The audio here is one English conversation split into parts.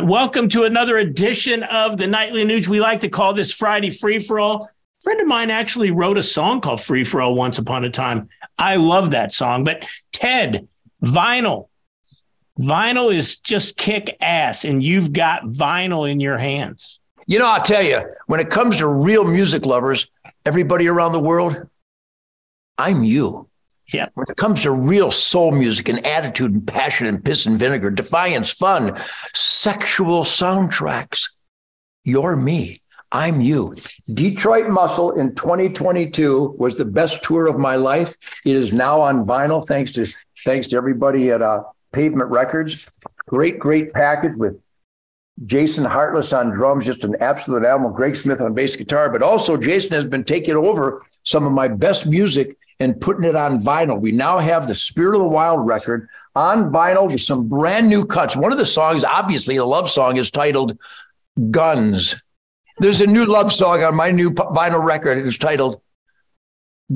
Welcome to another edition of the Nightly Nuge. We like to call this Friday Free for All. A friend of mine actually wrote a song called Free for All once upon a time. I love that song. But Ted, vinyl. Vinyl is just kick ass, and you've got vinyl in your hands. You know, I'll tell you, when it comes to real music lovers, everybody around the world, I'm you. Yeah. When it comes to real soul music and attitude and passion and piss and vinegar, defiance, fun, sexual soundtracks, you're me. I'm you. Detroit Muscle in 2022 was the best tour of my life. It is now on vinyl, thanks to thanks to everybody at uh, Pavement Records. Great, great package with Jason Hartless on drums, just an absolute animal. Greg Smith on bass guitar, but also Jason has been taking over some of my best music and putting it on vinyl. We now have the Spirit of the Wild record on vinyl with some brand new cuts. One of the songs, obviously, a love song, is titled Guns. There's a new love song on my new vinyl record. It's titled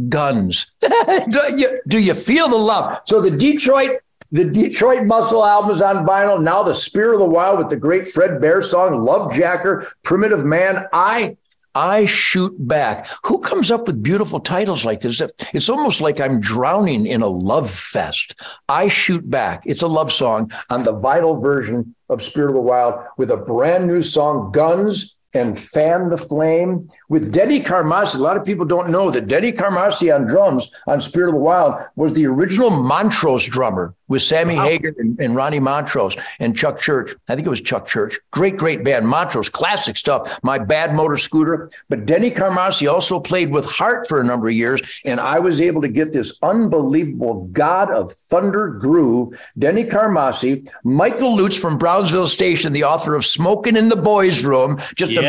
Guns. do, you, do you feel the love? So the Detroit the Detroit Muscle album is on vinyl. Now the Spirit of the Wild with the great Fred Bear song, Love Jacker, Primitive Man. I I shoot back. Who comes up with beautiful titles like this? It's almost like I'm drowning in a love fest. I shoot back. It's a love song on the vinyl version of Spirit of the Wild with a brand new song, Guns and Fan the Flame with Denny Carmassi. A lot of people don't know that Denny Carmassi on drums on Spirit of the Wild was the original Montrose drummer with Sammy wow. Hagar and, and, Ronnie Montrose and Chuck Church. I think it was Chuck Church. Great, great band. Montrose, classic stuff. My Bad Motor Scooter. But Denny Carmassi also played with Heart for a number of years, and I was able to get this unbelievable God of Thunder groove. Denny Carmassi, Michael Lutz from Brownsville Station, the author of Smoking in the Boys Room, just yeah. a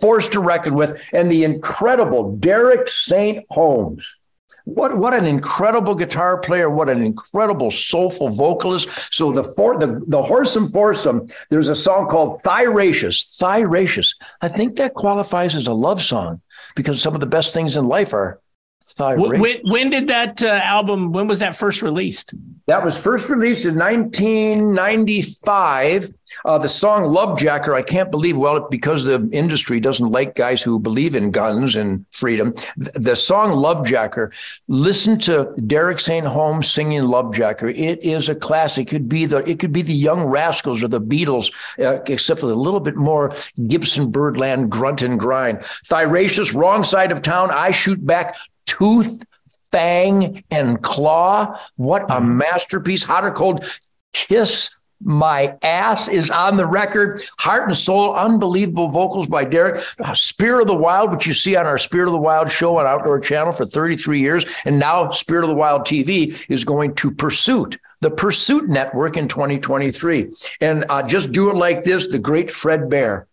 force to reckon with, and the incredible Derek St. Holmes what what an incredible guitar player! What an incredible soulful vocalist! So the for the the Horsem Foursome, there's a song called Thighraceous. Thighraceous. I think that qualifies as a love song because some of the best things in life are when, when, did that uh, album? When was that first released? That was first released in 1995. Uh, the song "Love Jacker," I can't believe. Well, because the industry doesn't like guys who believe in guns and freedom. The song "Love Jacker." Listen to Derek St. Holmes singing "Love Jacker." It is a classic. It could be the it could be the Young Rascals or the Beatles, uh, except with a little bit more Gibson Birdland grunt and grind. Thighraceous, wrong side of town. I shoot back tooth, fang, and claw. What a mm-hmm. masterpiece. Hot or cold, kiss my ass is on the record. Heart and soul, unbelievable vocals by Derek. Spirit of the Wild, which you see on our Spirit of the Wild show on Outdoor Channel for 33 years. And now Spirit of the Wild TV is going to Pursuit, the Pursuit Network in 2023. And uh, just do it like this the great Fred Bear.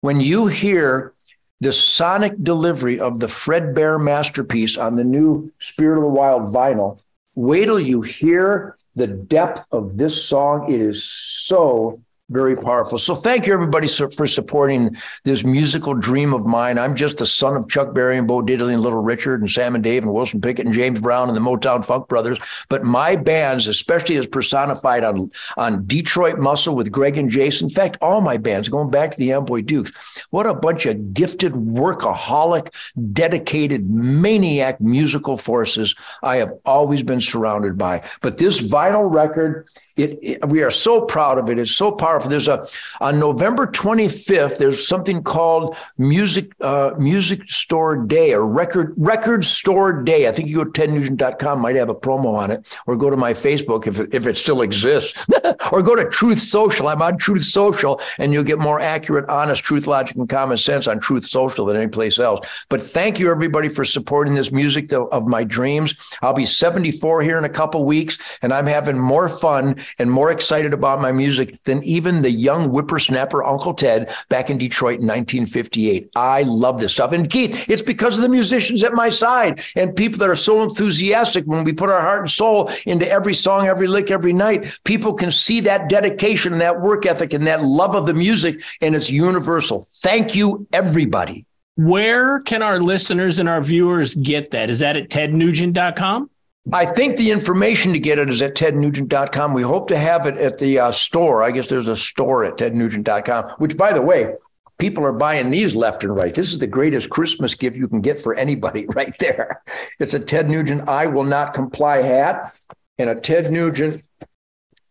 When you hear the sonic delivery of the Fred Bear masterpiece on the new Spirit of the Wild vinyl. Wait till you hear the depth of this song. It is so very powerful. So thank you everybody for supporting this musical dream of mine. I'm just the son of Chuck Berry and Bo Diddley and Little Richard and Sam and Dave and Wilson Pickett and James Brown and the Motown Funk Brothers. But my bands, especially as personified on, on Detroit Muscle with Greg and Jason, in fact, all my bands going back to the Amboy Dukes, what a bunch of gifted, workaholic, dedicated, maniac musical forces I have always been surrounded by. But this vinyl record, it, it, we are so proud of it. It's so powerful. There's a on November 25th. There's something called Music uh, Music Store Day or Record Record Store Day. I think you go to tednugent.com might have a promo on it, or go to my Facebook if it, if it still exists, or go to Truth Social. I'm on Truth Social, and you'll get more accurate, honest, truth, logic, and common sense on Truth Social than any place else. But thank you everybody for supporting this music of my dreams. I'll be 74 here in a couple weeks, and I'm having more fun and more excited about my music than even the young whippersnapper Uncle Ted back in Detroit in 1958. I love this stuff. And Keith, it's because of the musicians at my side and people that are so enthusiastic when we put our heart and soul into every song, every lick, every night. People can see that dedication and that work ethic and that love of the music, and it's universal. Thank you, everybody. Where can our listeners and our viewers get that? Is that at tednugent.com? I think the information to get it is at tednugent.com. We hope to have it at the uh, store. I guess there's a store at tednugent.com, which, by the way, people are buying these left and right. This is the greatest Christmas gift you can get for anybody right there. It's a Ted Nugent I will not comply hat and a Ted Nugent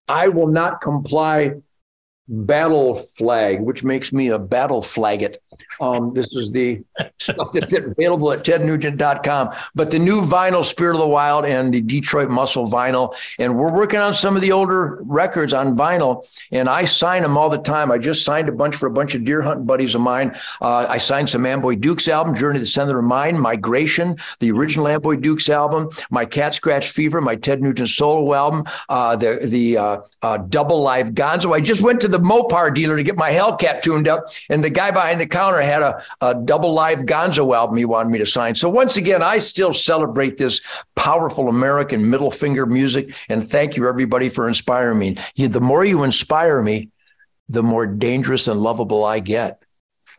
I will not comply battle flag, which makes me a battle flagget. Um, this is the stuff that's available at tednugent.com. But the new vinyl, Spirit of the Wild, and the Detroit Muscle vinyl. And we're working on some of the older records on vinyl, and I sign them all the time. I just signed a bunch for a bunch of deer hunting buddies of mine. Uh, I signed some Amboy Dukes album, Journey to the Center of Mind, Migration, the original Amboy Dukes album, my Cat Scratch Fever, my Ted Nugent solo album, uh, the the uh, uh Double Live Gonzo. I just went to the Mopar dealer to get my Hellcat tuned up, and the guy behind the counter had a, a double live gonzo album he wanted me to sign. So once again, I still celebrate this powerful American middle finger music. And thank you, everybody, for inspiring me. The more you inspire me, the more dangerous and lovable I get.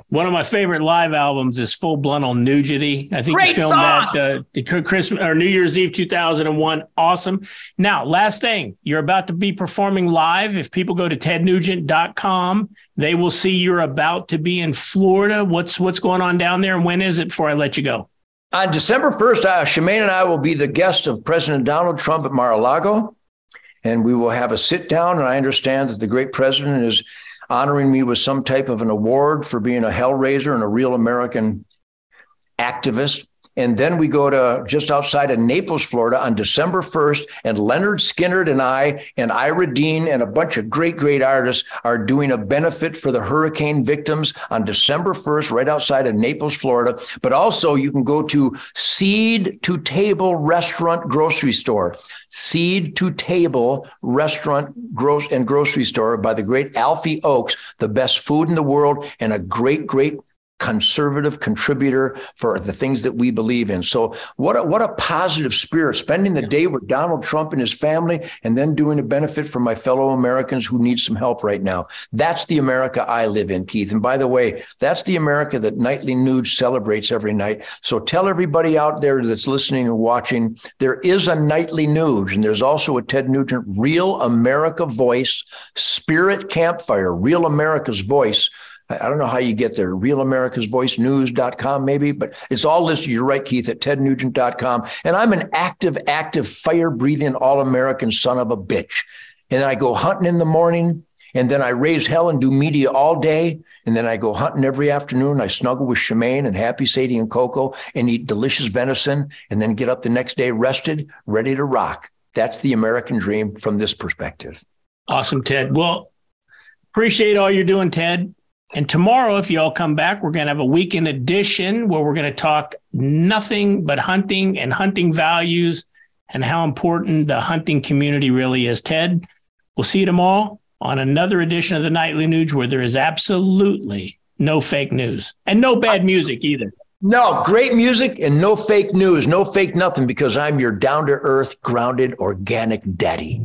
One of my favorite live albums is Full Bluntal Nudity. I think Great you filmed song. that uh, Christmas or New Year's Eve 2001. Awesome. Now, last thing, you're about to be performing live. If people go to tednugent.com, they will see you're about to be in Florida. What's what's going on down there, and when is it? Before I let you go. On December 1st, uh, Shemane and I will be the guest of President Donald Trump at Mar-a-Lago, and we will have a sit down. And I understand that the great president is honoring me with some type of an award for being a hellraiser and a real American activist. And then we go to just outside of Naples, Florida on December 1st. And Lynyrd Skynyrd and I and Ira Dean and a bunch of great, great artists are doing a benefit for the hurricane victims on December 1st, right outside of Naples, Florida. But also you can go to Seed to Table Restaurant Grocery Store. Seed to Table Restaurant Gross and Grocery Store by the great Alfie Oakes, the best food in the world and a great, great conservative contributor for the things that we believe in. So what a, what a positive spirit spending the day with Donald Trump and his family and then doing a benefit for my fellow Americans who need some help right now. That's the America I live in, Keith. And by the way, that's the America that Nightly Nuge celebrates every night. So tell everybody out there that's listening and watching, there is a Nightly Nuge and there's also a Ted Nugent Real America Voice Spirit Campfire, Real America's Voice I don't know how you get there. RealAmericasVoiceNews.com, maybe, but it's all listed. You're right, Keith, at TedNugent.com. And I'm an active, active, fire breathing, all American son of a bitch. And I go hunting in the morning. And then I raise hell and do media all day. And then I go hunting every afternoon. I snuggle with Shemane and Happy Sadie and Coco and eat delicious venison and then get up the next day rested, ready to rock. That's the American dream from this perspective. Awesome, Ted. Well, appreciate all you're doing, Ted. And tomorrow, if you all come back, we're going to have a weekend edition where we're going to talk nothing but hunting and hunting values and how important the hunting community really is. Ted, we'll see you tomorrow on another edition of the Nightly Nuge where there is absolutely no fake news and no bad music either. No, great music and no fake news, no fake nothing because I'm your down to earth, grounded, organic daddy.